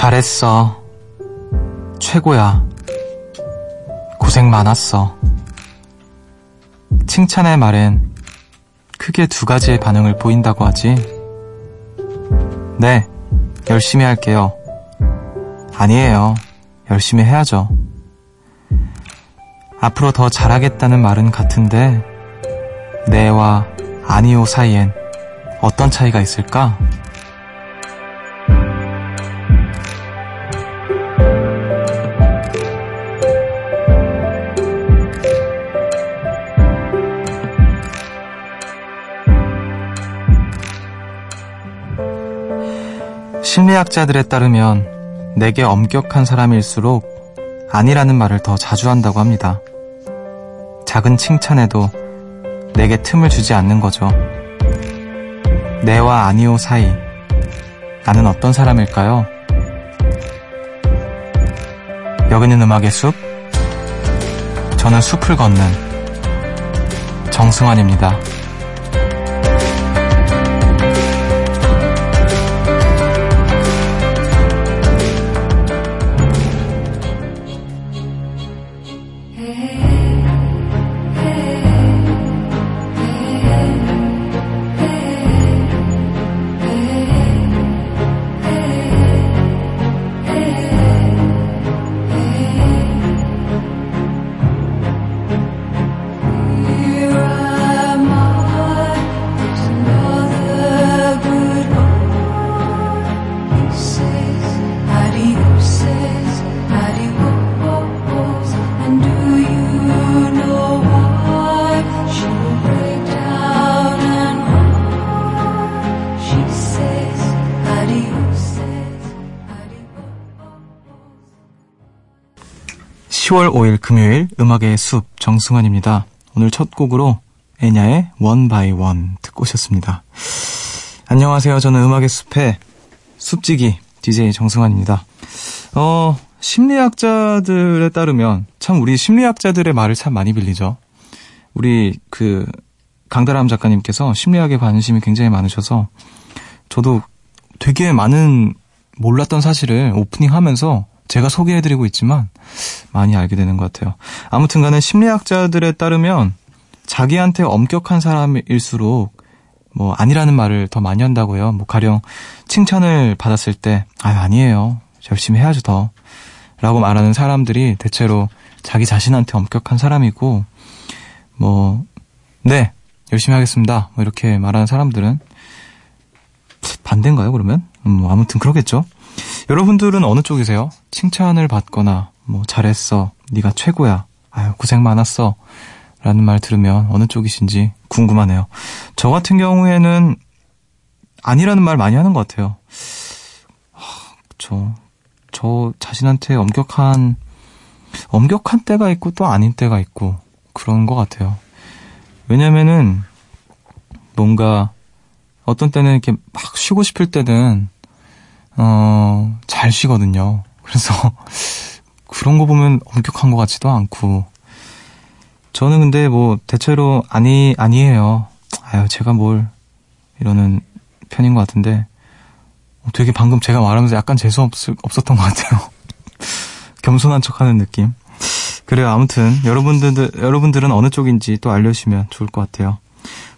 잘했어. 최고야. 고생 많았어. 칭찬의 말엔 크게 두 가지의 반응을 보인다고 하지. 네, 열심히 할게요. 아니에요. 열심히 해야죠. 앞으로 더 잘하겠다는 말은 같은데, 네와 아니오 사이엔 어떤 차이가 있을까? 심리학자들에 따르면 내게 엄격한 사람일수록 아니라는 말을 더 자주 한다고 합니다. 작은 칭찬에도 내게 틈을 주지 않는 거죠. 내와 아니오 사이, 나는 어떤 사람일까요? 여기는 음악의 숲, 저는 숲을 걷는 정승환입니다. 10월 5일 금요일 음악의 숲 정승환입니다. 오늘 첫 곡으로 엔야의 One by One 듣고 오셨습니다. 안녕하세요. 저는 음악의 숲의 숲지기 DJ 정승환입니다. 어, 심리학자들에 따르면 참 우리 심리학자들의 말을 참 많이 빌리죠. 우리 그 강다람 작가님께서 심리학에 관심이 굉장히 많으셔서 저도 되게 많은 몰랐던 사실을 오프닝 하면서 제가 소개해드리고 있지만 많이 알게 되는 것 같아요. 아무튼 간에 심리학자들에 따르면 자기한테 엄격한 사람일수록 뭐 아니라는 말을 더 많이 한다고요. 뭐 가령 칭찬을 받았을 때 아, 아니에요. 열심히 해야죠 더. 라고 말하는 사람들이 대체로 자기 자신한테 엄격한 사람이고 뭐 네, 열심히 하겠습니다. 뭐 이렇게 말하는 사람들은 반대인가요, 그러면? 음, 뭐 아무튼 그러겠죠. 여러분들은 어느 쪽이세요? 칭찬을 받거나 뭐 잘했어, 네가 최고야, 아유 고생 많았어 라는 말 들으면 어느 쪽이신지 궁금하네요. 저 같은 경우에는 아니라는 말 많이 하는 것 같아요. 저, 저 자신한테 엄격한, 엄격한 때가 있고 또 아닌 때가 있고 그런 것 같아요. 왜냐면은 뭔가 어떤 때는 이렇게 막 쉬고 싶을 때는 어, 잘 쉬거든요. 그래서 그런 거 보면 엄격한 것 같지도 않고 저는 근데 뭐 대체로 아니 아니에요. 아유 제가 뭘 이러는 편인 것 같은데 되게 방금 제가 말하면서 약간 재수 없, 없었던 것 같아요. 겸손한 척 하는 느낌. 그래요. 아무튼 여러분들 여러분들은 어느 쪽인지 또 알려주시면 좋을 것 같아요.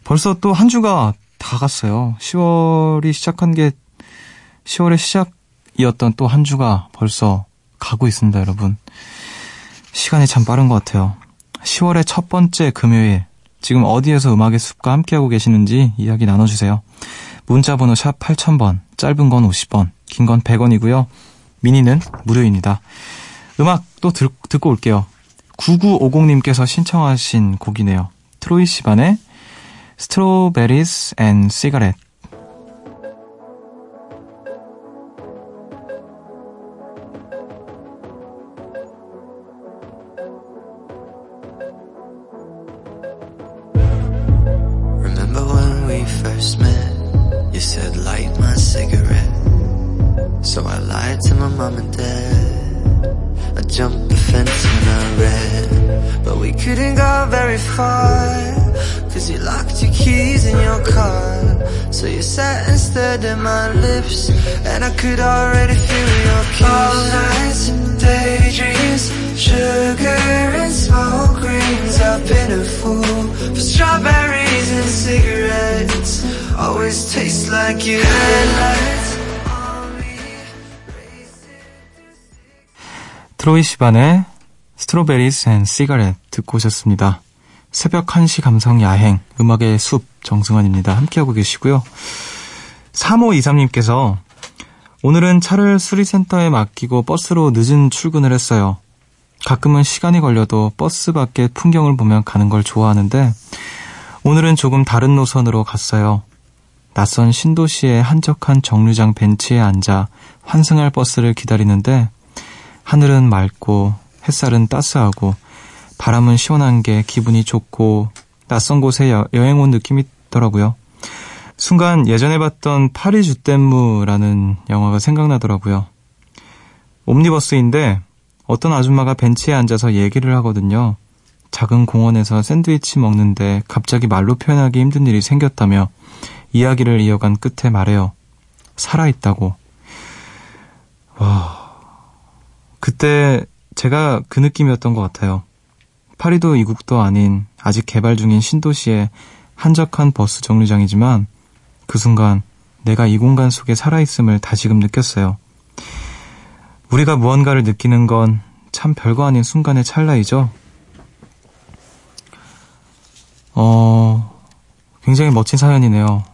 벌써 또 한 주가 다 갔어요. 10월이 시작한 게 10월의 시작이었던 또 한 주가 벌써 가고 있습니다, 여러분. 시간이 참 빠른 것 같아요. 10월의 첫 번째 금요일. 지금 어디에서 음악의 숲과 함께하고 계시는지 이야기 나눠주세요. 문자번호 샵 8000번, 짧은 건 50원, 긴건 100원이고요. 미니는 무료입니다. 음악 또 들, 듣고 올게요. 9950님께서 신청하신 곡이네요. 트로이 시반의 Strawberries and Cigarettes. 트로이 시반의 Strawberries and Cigarettes 듣고 오셨습니다. 새벽 1시 감성 야행, 음악의 숲, 정승환입니다. 함께하고 계시고요. 3523님께서 오늘은 차를 수리센터에 맡기고 버스로 늦은 출근을 했어요. 가끔은 시간이 걸려도 버스 밖의 풍경을 보며 가는 걸 좋아하는데 오늘은 조금 다른 노선으로 갔어요. 낯선 신도시의 한적한 정류장 벤치에 앉아 환승할 버스를 기다리는데 하늘은 맑고 햇살은 따스하고 바람은 시원한 게 기분이 좋고 낯선 곳에 여, 여행 온 느낌이 있더라고요. 순간 예전에 봤던 파리 주댐무라는 영화가 생각나더라고요. 옴니버스인데 어떤 아줌마가 벤치에 앉아서 얘기를 하거든요. 작은 공원에서 샌드위치 먹는데 갑자기 말로 표현하기 힘든 일이 생겼다며 이야기를 이어간 끝에 말해요. 살아있다고. 와. 그때 제가 그 느낌이었던 것 같아요. 파리도 이국도 아닌 아직 개발 중인 신도시의 한적한 버스 정류장이지만 그 순간 내가 이 공간 속에 살아있음을 다시금 느꼈어요. 우리가 무언가를 느끼는 건 참 별거 아닌 순간의 찰나이죠. 어, 굉장히 멋진 사연이네요.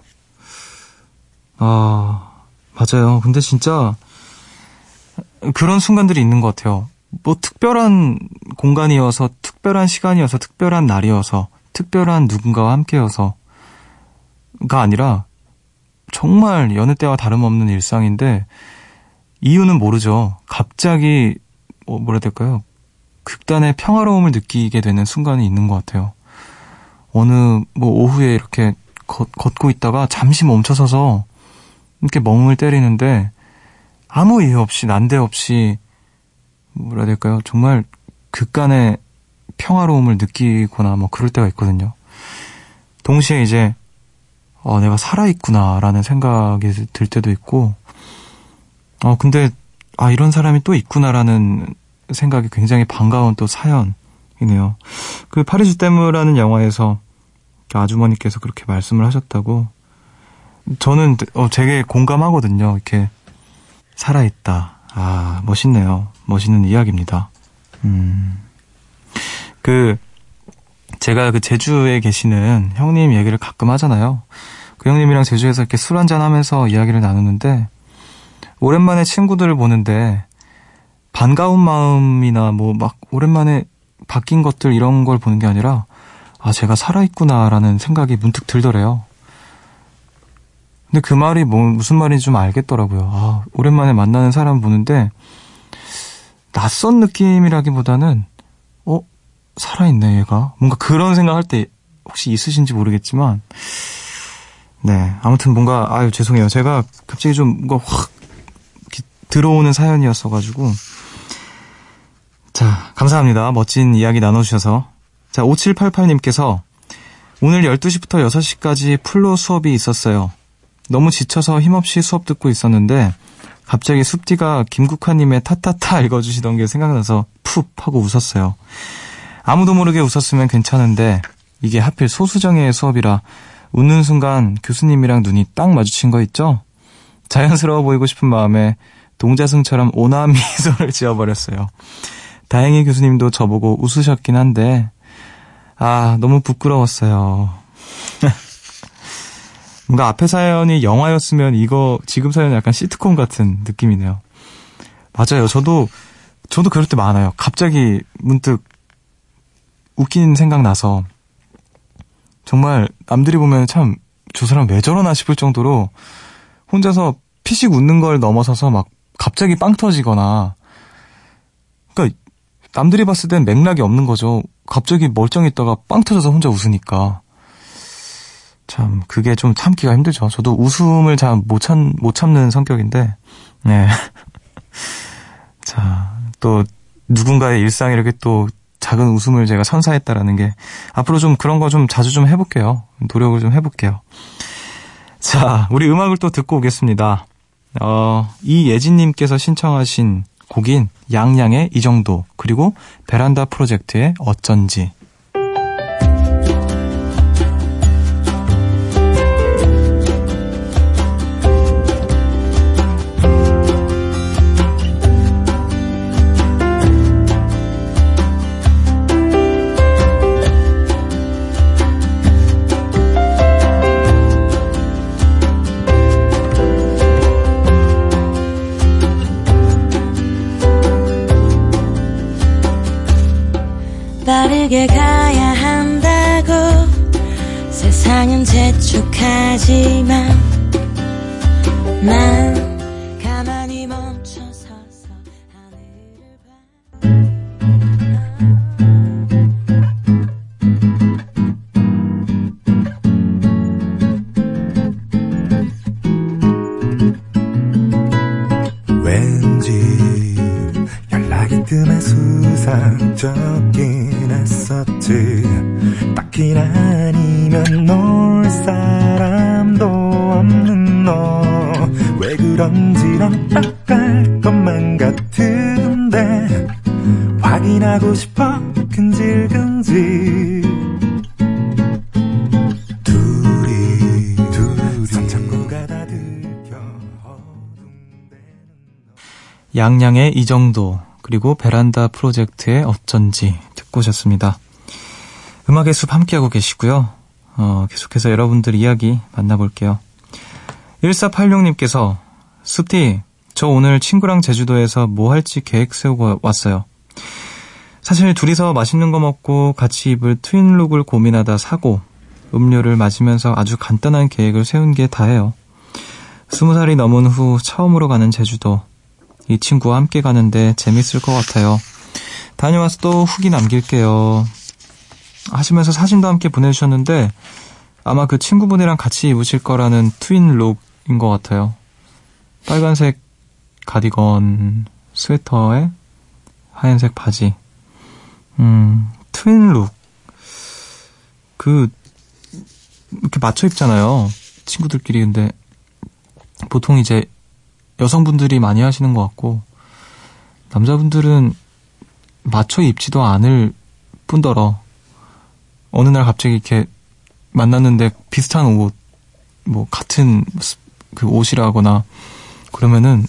아, 맞아요. 근데 진짜 그런 순간들이 있는 것 같아요. 뭐 특별한 공간이어서, 특별한 시간이어서, 특별한 날이어서, 특별한 누군가와 함께여서가 아니라 정말 여느 때와 다름없는 일상인데 이유는 모르죠. 갑자기 뭐 뭐라 될까요? 극단의 평화로움을 느끼게 되는 순간이 있는 것 같아요. 어느 뭐 오후에 이렇게 걷, 걷고 있다가 잠시 멈춰서서 이렇게 멍을 때리는데 아무 이유 없이 난데없이 뭐라 해야 될까요? 정말 극간의 평화로움을 느끼거나 뭐 그럴 때가 있거든요. 동시에 이제 어, 내가 살아있구나라는 생각이 들 때도 있고, 어, 근데, 아, 이런 사람이 또 있구나라는 생각이 굉장히 반가운 또 사연이네요. 그 파리주 댐무라는 영화에서 아주머니께서 그렇게 말씀을 하셨다고, 저는 어, 되게 공감하거든요. 이렇게, 살아있다. 아, 멋있네요. 멋있는 이야기입니다. 음. 그, 제가 그 제주에 계시는 형님 얘기를 가끔 하잖아요. 그 형님이랑 제주에서 이렇게 술 한잔 하면서 이야기를 나누는데, 오랜만에 친구들을 보는데, 반가운 마음이나 뭐 막 오랜만에 바뀐 것들 이런 걸 보는 게 아니라, 아, 제가 살아있구나라는 생각이 문득 들더래요. 근데 그 말이 뭐, 무슨 말인지 좀 알겠더라고요. 아, 오랜만에 만나는 사람 보는데, 낯선 느낌이라기보다는, 어, 살아있네, 얘가. 뭔가 그런 생각할 때 혹시 있으신지 모르겠지만, 네. 아무튼 뭔가, 아유, 죄송해요. 제가 갑자기 좀 뭔가 확 들어오는 사연이었어가지고. 자, 감사합니다. 멋진 이야기 나눠주셔서. 자, 5788님께서 오늘 12시부터 6시까지 풀로 수업이 있었어요. 너무 지쳐서 힘없이 수업 듣고 있었는데 갑자기 숲디가 김국화님의 타타타 읽어주시던 게 생각나서 푹 하고 웃었어요. 아무도 모르게 웃었으면 괜찮은데 이게 하필 소수정예의 수업이라 웃는 순간 교수님이랑 눈이 딱 마주친 거 있죠? 자연스러워 보이고 싶은 마음에 동자승처럼 온화한 미소를 지어버렸어요. 다행히 교수님도 저보고 웃으셨긴 한데, 아, 너무 부끄러웠어요. 뭔가 앞에 사연이 영화였으면 이거 지금 사연은 약간 시트콤 같은 느낌이네요. 맞아요. 저도 저도 그럴 때 많아요. 갑자기 문득 웃긴 생각 나서 정말 남들이 보면 참 저 사람 왜 저러나 싶을 정도로 혼자서 피식 웃는 걸 넘어서서 막 갑자기 빵 터지거나 그러니까 남들이 봤을 땐 맥락이 없는 거죠. 갑자기 멀쩡히 있다가 빵 터져서 혼자 웃으니까 참 그게 좀 참기가 힘들죠. 저도 웃음을 잘 못 참, 못 참는 성격인데 네. 자, 또 누군가의 일상에 이렇게 또 작은 웃음을 제가 선사했다라는 게 앞으로 좀 그런 거 좀 자주 좀 해볼게요. 노력을 좀 해볼게요. 자, 우리 음악을 또 듣고 오겠습니다. 어, 이예진님께서 신청하신 곡인 양양의 이 정도 그리고 베란다 프로젝트의 어쩐지 왠지 연락이 뜸해 수상쩍긴 했었지. 딱히 아니면 놀 사람도 없는 너. 왜 그런지 넌딱갈 것만 같은데. 확인하고 싶어 근질근질 양양의 이 정도 그리고 베란다 프로젝트의 어쩐지 듣고 오셨습니다. 음악의 숲 함께하고 계시고요. 어, 계속해서 여러분들 이야기 만나볼게요. 1486님께서 숲디 저 오늘 친구랑 제주도에서 뭐 할지 계획 세우고 왔어요. 사실 둘이서 맛있는 거 먹고 같이 입을 트윈룩을 고민하다 사고 음료를 마시면서 아주 간단한 계획을 세운 게 다예요. 스무 살이 넘은 후 처음으로 가는 제주도. 이 친구와 함께 가는데 재밌을 것 같아요. 다녀와서 또 후기 남길게요. 하시면서 사진도 함께 보내주셨는데 아마 그 친구분이랑 같이 입으실 거라는 트윈 룩인 것 같아요. 빨간색 가디건 스웨터에 하얀색 바지. 음, 트윈 룩. 그, 이렇게 맞춰 입잖아요. 친구들끼리. 근데 보통 이제 여성분들이 많이 하시는 것 같고, 남자분들은 맞춰 입지도 않을 뿐더러, 어느 날 갑자기 이렇게 만났는데 비슷한 옷, 뭐, 같은 스- 그 옷이라거나, 그러면은,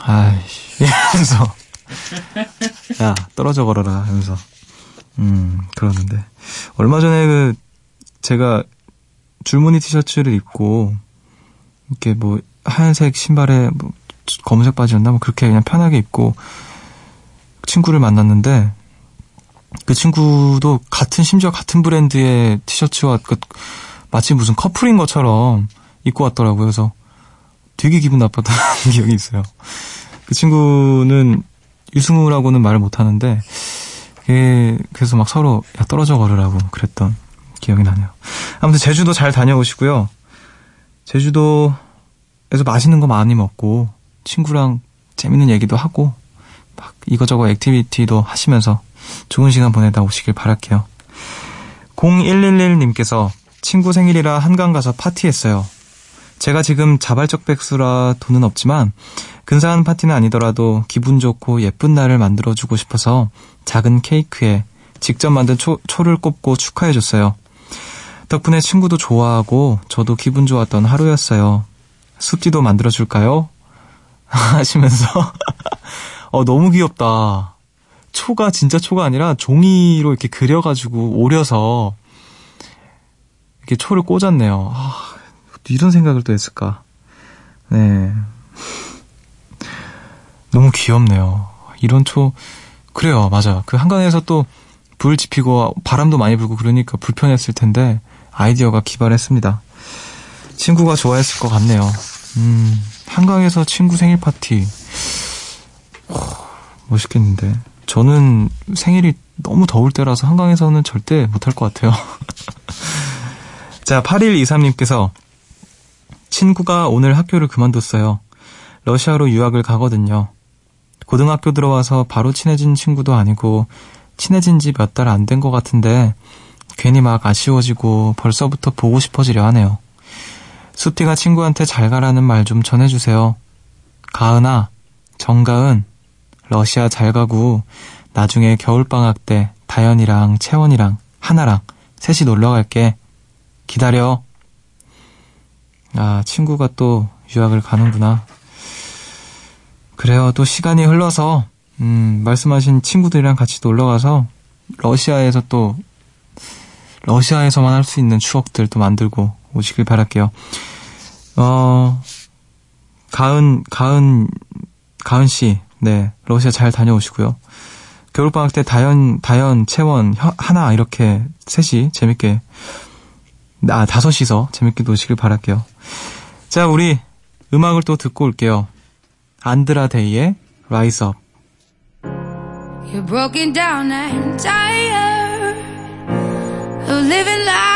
아이씨, 이러면서, 야, 떨어져 걸어라, 하면서, 음, 그러는데. 얼마 전에 그, 제가 줄무늬 티셔츠를 입고, 이렇게 뭐, 하얀색 신발에 뭐, 검은색 바지였나? 뭐, 그렇게 그냥 편하게 입고, 친구를 만났는데, 그 친구도 같은, 심지어 같은 브랜드의 티셔츠와, 그, 마치 무슨 커플인 것처럼 입고 왔더라고요. 그래서 되게 기분 나빴던 기억이 있어요. 그 친구는 유승우라고는 말을 못하는데, 그래서 막 서로 야 떨어져 걸으라고 그랬던 기억이 나네요. 아무튼 제주도 잘 다녀오시고요. 제주도 에서 맛있는 거 많이 먹고 친구랑 재밌는 얘기도 하고 막 이거저거 activity도 하시면서 좋은 시간 보내다 오시길 바랄게요. 0111님께서 친구 생일이라 한강 가서 파티했어요. 제가 지금 자발적 백수라 돈은 없지만 근사한 파티는 아니더라도 기분 좋고 예쁜 날을 만들어주고 싶어서 작은 케이크에 직접 만든 초, 초를 꼽고 축하해줬어요. 덕분에 친구도 좋아하고 저도 기분 좋았던 하루였어요. 숲지도 만들어줄까요? 하시면서 어 너무 귀엽다. 초가 진짜 초가 아니라 종이로 이렇게 그려가지고 오려서 이렇게 초를 꽂았네요. 아, 이런 생각을 또 했을까? 네. 너무 귀엽네요. 이런 초, 그래요, 맞아. 그 한강에서 또 불 지피고 바람도 많이 불고 그러니까 불편했을 텐데 아이디어가 기발했습니다. 친구가 좋아했을 것 같네요. 음, 한강에서 친구 생일 파티. 오, 멋있겠는데. 저는 생일이 너무 더울 때라서 한강에서는 절대 못할 것 같아요. 자, 8123님께서 친구가 오늘 학교를 그만뒀어요. 러시아로 유학을 가거든요. 고등학교 들어와서 바로 친해진 친구도 아니고 친해진 지 몇 달 안 된 것 같은데 괜히 막 아쉬워지고 벌써부터 보고 싶어지려 하네요. 수티가 친구한테 잘 가라는 말 좀 전해주세요. 가은아, 정가은, 러시아 잘 가고 나중에 겨울방학 때 다현이랑 채원이랑 하나랑 셋이 놀러 갈게. 기다려. 아, 친구가 또 유학을 가는구나. 그래요. 또 시간이 흘러서, 음, 말씀하신 친구들이랑 같이 놀러 가서 러시아에서 또, 러시아에서만 할 수 있는 추억들 도 만들고 오시길 바랄게요. 어, 가은, 가은, 가은 씨, 네, 러시아 잘 다녀오시고요. 겨울방학 때 다현, 다현, 채원, 혀, 하나, 이렇게 셋이 재밌게, 아, 다섯이서 재밌게 노시길 바랄게요. 자, 우리 음악을 또 듣고 올게요. 안드라데이의 Rise Up. You're broken down and tired of living life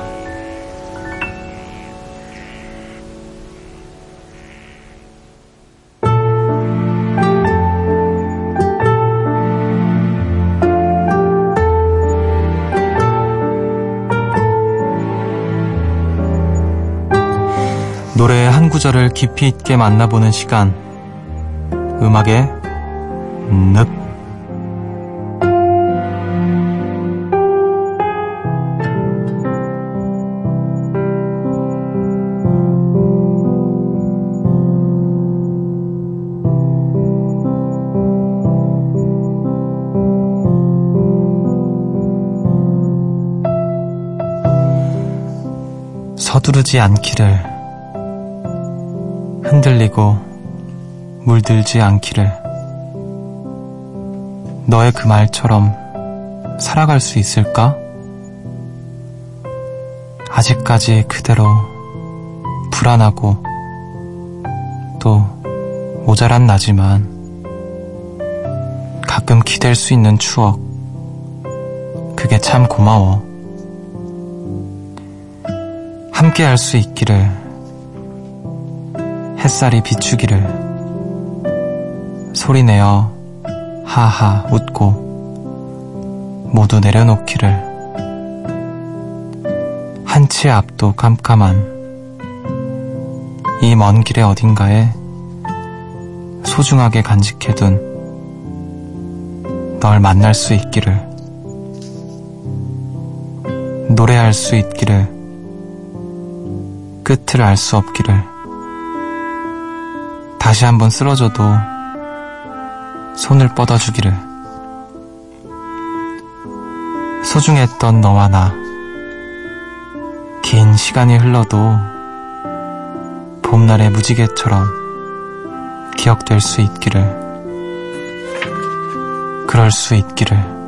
구절을 깊이 있게 만나보는 시간. 음악의 늪. 서두르지 않기를 흔들리고 물들지 않기를 너의 그 말처럼 살아갈 수 있을까? 아직까지 그대로 불안하고 또 모자란 나지만 가끔 기댈 수 있는 추억 그게 참 고마워 함께 할 수 있기를 햇살이 비추기를. 소리내어 하하 웃고 모두 내려놓기를. 한치 앞도 깜깜한 이 먼 길의 어딘가에 소중하게 간직해둔 널 만날 수 있기를. 노래할 수 있기를. 끝을 알 수 없기를 다시 한번 쓰러져도 손을 뻗어주기를. 소중했던 너와 나. 긴 시간이 흘러도 봄날의 무지개처럼 기억될 수 있기를. 그럴 수 있기를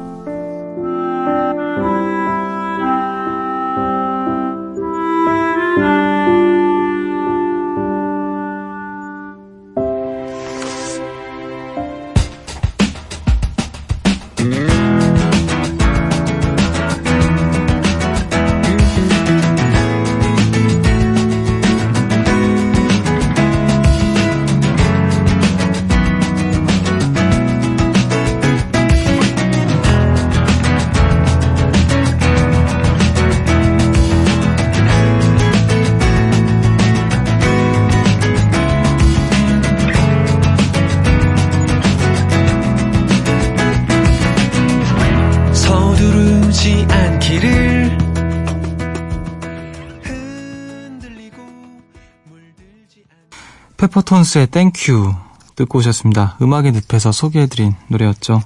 페퍼톤스의 Thank You 듣고 오셨습니다. 음악의 늪에서 소개해드린 노래였죠.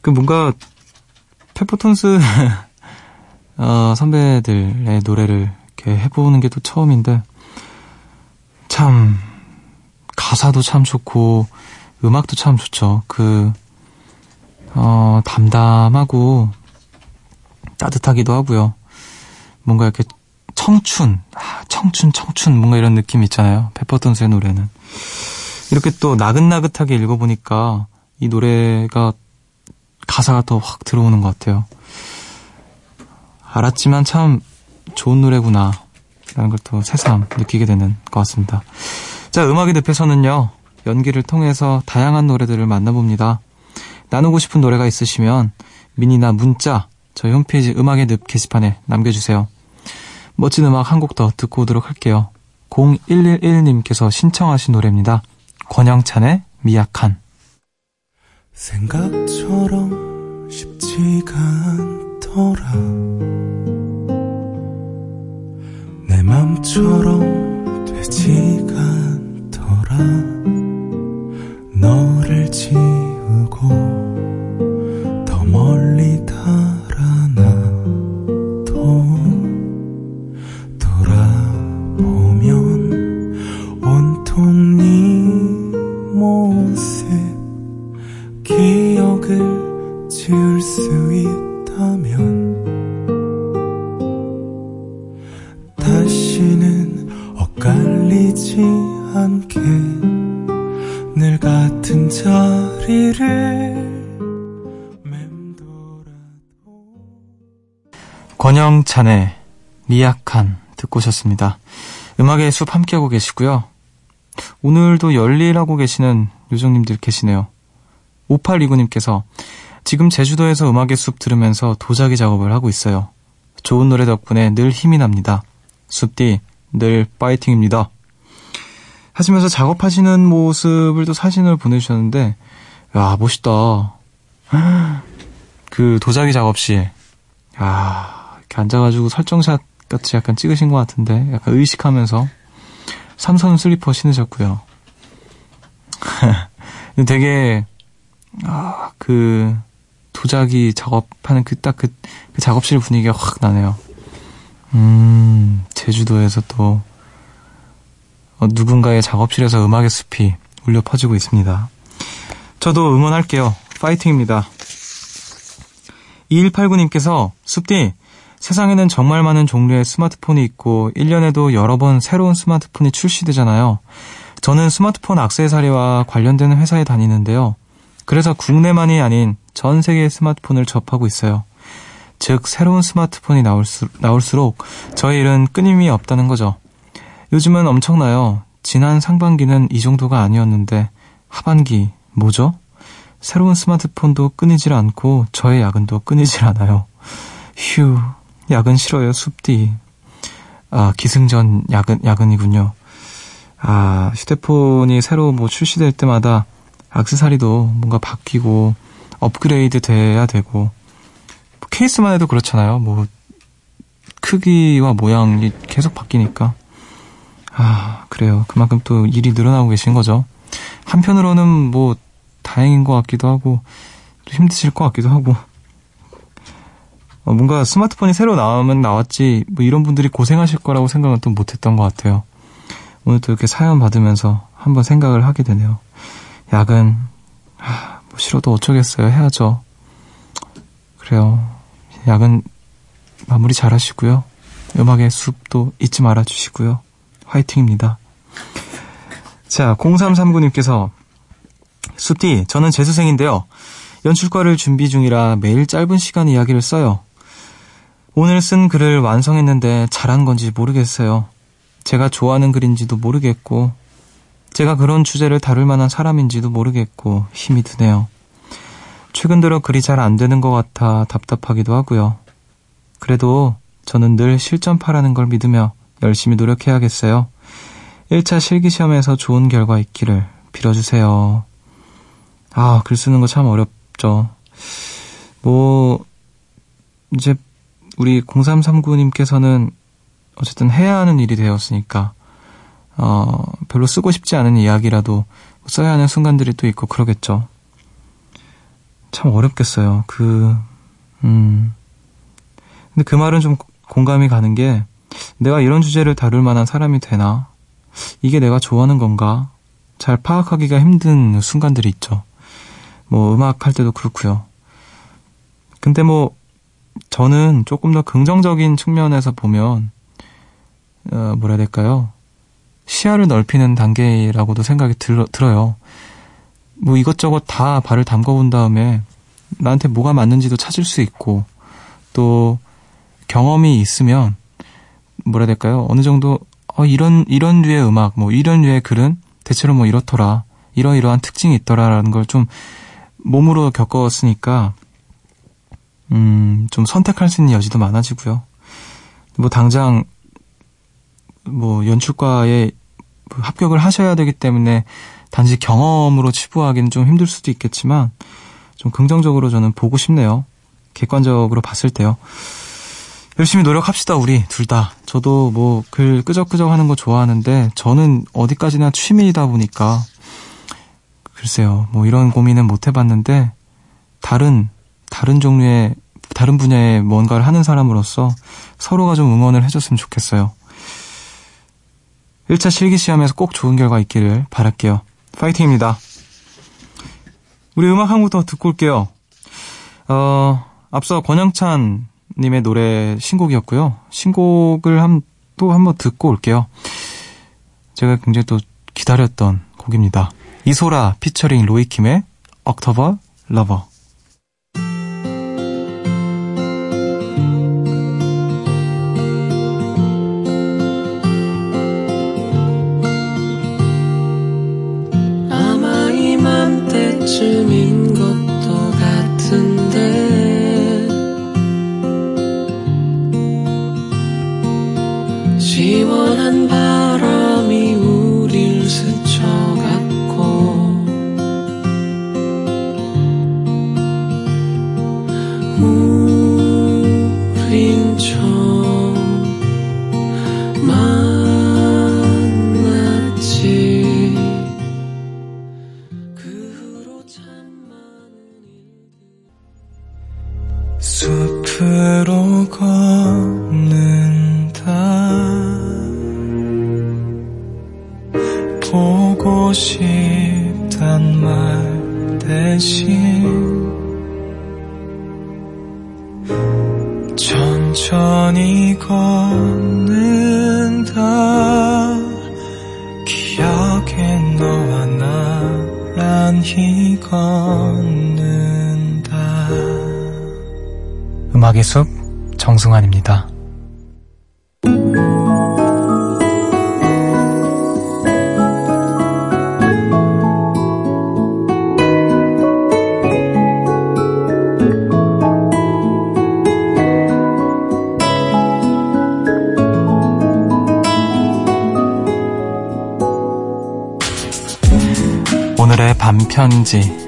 그 뭔가 페퍼톤스 어, 선배들의 노래를 이렇게 해보는 게 또 처음인데 참 가사도 참 좋고 음악도 참 좋죠. 그 어, 담담하고 따뜻하기도 하고요. 뭔가 이렇게 청춘, 아, 청춘, 청춘, 뭔가 이런 느낌 있잖아요. 페퍼톤스의 노래는. 이렇게 또 나긋나긋하게 읽어보니까 이 노래가 가사가 더 확 들어오는 것 같아요. 알았지만 참 좋은 노래구나. 라는 걸 또 새삼 느끼게 되는 것 같습니다. 자, 음악의 늪에서는요, 연기를 통해서 다양한 노래들을 만나봅니다. 나누고 싶은 노래가 있으시면 미니나 문자, 저희 홈페이지 음악의 늪 게시판에 남겨주세요. 멋진 음악 한 곡 더 듣고 오도록 할게요. 0111님께서 신청하신 노래입니다. 권영찬의 미약한. 생각처럼 쉽지가 않더라. 내 맘처럼 되지가 않더라. 너를 지우고 오셨습니다. 음악의 숲 함께하고 계시고요. 오늘도 열일하고 계시는 요정님들 계시네요. 5829님께서 지금 제주도에서 음악의 숲 들으면서 도자기 작업을 하고 있어요. 좋은 노래 덕분에 늘 힘이 납니다. 숲디 늘 파이팅입니다. 하시면서 작업하시는 모습을 또 사진을 보내주셨는데 야 멋있다. 그 도자기 작업실 야 이렇게 앉아가지고 설정샷 같이 약간 찍으신 것 같은데 약간 의식하면서 삼선 슬리퍼 신으셨고요. 되게 아, 그 도자기 작업하는 그딱그그 작업실 분위기가 확 나네요. 음 제주도에서 또 어, 누군가의 작업실에서 음악의 숲이 울려 퍼지고 있습니다. 저도 응원할게요. 파이팅입니다. 2189님께서 숲디 세상에는 정말 많은 종류의 스마트폰이 있고 1년에도 여러 번 새로운 스마트폰이 출시되잖아요. 저는 스마트폰 악세사리와 관련되는 회사에 다니는데요. 그래서 국내만이 아닌 전 세계의 스마트폰을 접하고 있어요. 즉 새로운 스마트폰이 나올수, 나올수록 저의 일은 끊임이 없다는 거죠. 요즘은 엄청나요. 지난 상반기는 이 정도가 아니었는데 하반기 뭐죠? 새로운 스마트폰도 끊이질 않고 저의 야근도 끊이질 않아요. 휴, 야근 싫어요, 숲디. 아, 기승전 야근, 야근이군요. 아, 휴대폰이 새로 뭐 출시될 때마다 악세사리도 뭔가 바뀌고 업그레이드 돼야 되고 케이스만 해도 그렇잖아요. 뭐 크기와 모양이 계속 바뀌니까 아 그래요. 그만큼 또 일이 늘어나고 계신 거죠. 한편으로는 뭐 다행인 것 같기도 하고 힘드실 것 같기도 하고 어, 뭔가 스마트폰이 새로 나오면 나왔지 뭐 이런 분들이 고생하실 거라고 생각은 또 못했던 것 같아요. 오늘 또 이렇게 사연 받으면서 한번 생각을 하게 되네요. 야근 아, 뭐 싫어도 어쩌겠어요. 해야죠. 그래요. 야근 마무리 잘 하시고요. 음악의 숲도 잊지 말아 주시고요. 화이팅입니다. 자, 0339님께서 숲디, 저는 재수생인데요. 연출과를 준비 중이라 매일 짧은 시간 이야기를 써요. 오늘 쓴 글을 완성했는데 잘한 건지 모르겠어요. 제가 좋아하는 글인지도 모르겠고, 제가 그런 주제를 다룰 만한 사람인지도 모르겠고, 힘이 드네요. 최근 들어 글이 잘 안 되는 것 같아 답답하기도 하고요. 그래도 저는 늘 실전파라는 걸 믿으며 열심히 노력해야겠어요. 1차 실기시험에서 좋은 결과 있기를 빌어주세요. 아, 글 쓰는 거 참 어렵죠. 뭐, 이제, 우리 0339님께서는 어쨌든 해야 하는 일이 되었으니까, 어, 별로 쓰고 싶지 않은 이야기라도 써야 하는 순간들이 또 있고 그러겠죠. 참 어렵겠어요. 그, 음. 근데 그 말은 좀 공감이 가는 게 내가 이런 주제를 다룰 만한 사람이 되나? 이게 내가 좋아하는 건가? 잘 파악하기가 힘든 순간들이 있죠. 뭐 음악 할 때도 그렇고요. 근데 뭐 저는 조금 더 긍정적인 측면에서 보면 어, 뭐라 해야 될까요? 시야를 넓히는 단계라고도 생각이 들, 들어요. 뭐 이것저것 다 발을 담궈 본 다음에 나한테 뭐가 맞는지도 찾을 수 있고 또 경험이 있으면 뭐라 해야 될까요? 어느 정도 어 이런 이런 류의 음악 뭐 이런 류의 글은 대체로 뭐 이렇더라 이러이러한 특징이 있더라라는 걸 좀 몸으로 겪었으니까 음 좀 선택할 수 있는 여지도 많아지고요. 뭐 당장 뭐 연출과에 합격을 하셔야 되기 때문에 단지 경험으로 치부하기는 좀 힘들 수도 있겠지만 좀 긍정적으로 저는 보고 싶네요. 객관적으로 봤을 때요. 열심히 노력합시다, 우리 둘 다. 저도 뭐 글 끄적끄적 하는 거 좋아하는데 저는 어디까지나 취미이다 보니까 글쎄요, 뭐 이런 고민은 못 해봤는데 다른, 다른 종류의, 다른 분야의 뭔가를 하는 사람으로서 서로가 좀 응원을 해줬으면 좋겠어요. 1차 실기시험에서 꼭 좋은 결과 있기를 바랄게요. 파이팅입니다. 우리 음악 한 곡 더 듣고 올게요. 어, 앞서 권영찬 님의 노래 신곡이었고요. 신곡을 한, 또 한번 듣고 올게요. 제가 굉장히 또 기다렸던 곡입니다. 이소라 피처링 로이킴의 억터 음악의 숲 정승환입니다. 오늘의 반편지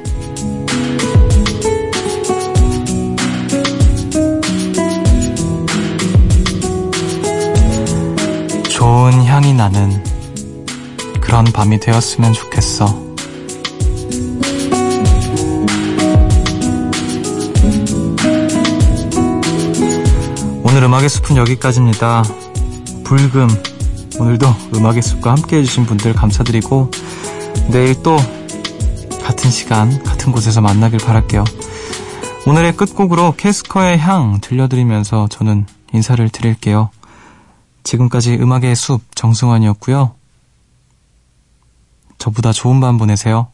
밤이 되었으면 좋겠어. 오늘 음악의 숲은 여기까지입니다. 불금. 오늘도 음악의 숲과 함께 해주신 분들 감사드리고, 내일 또 같은 시간, 같은 곳에서 만나길 바랄게요. 오늘의 끝곡으로 캐스커의 향 들려드리면서 저는 인사를 드릴게요. 지금까지 음악의 숲 정승환이었고요. 저보다 좋은 밤 보내세요.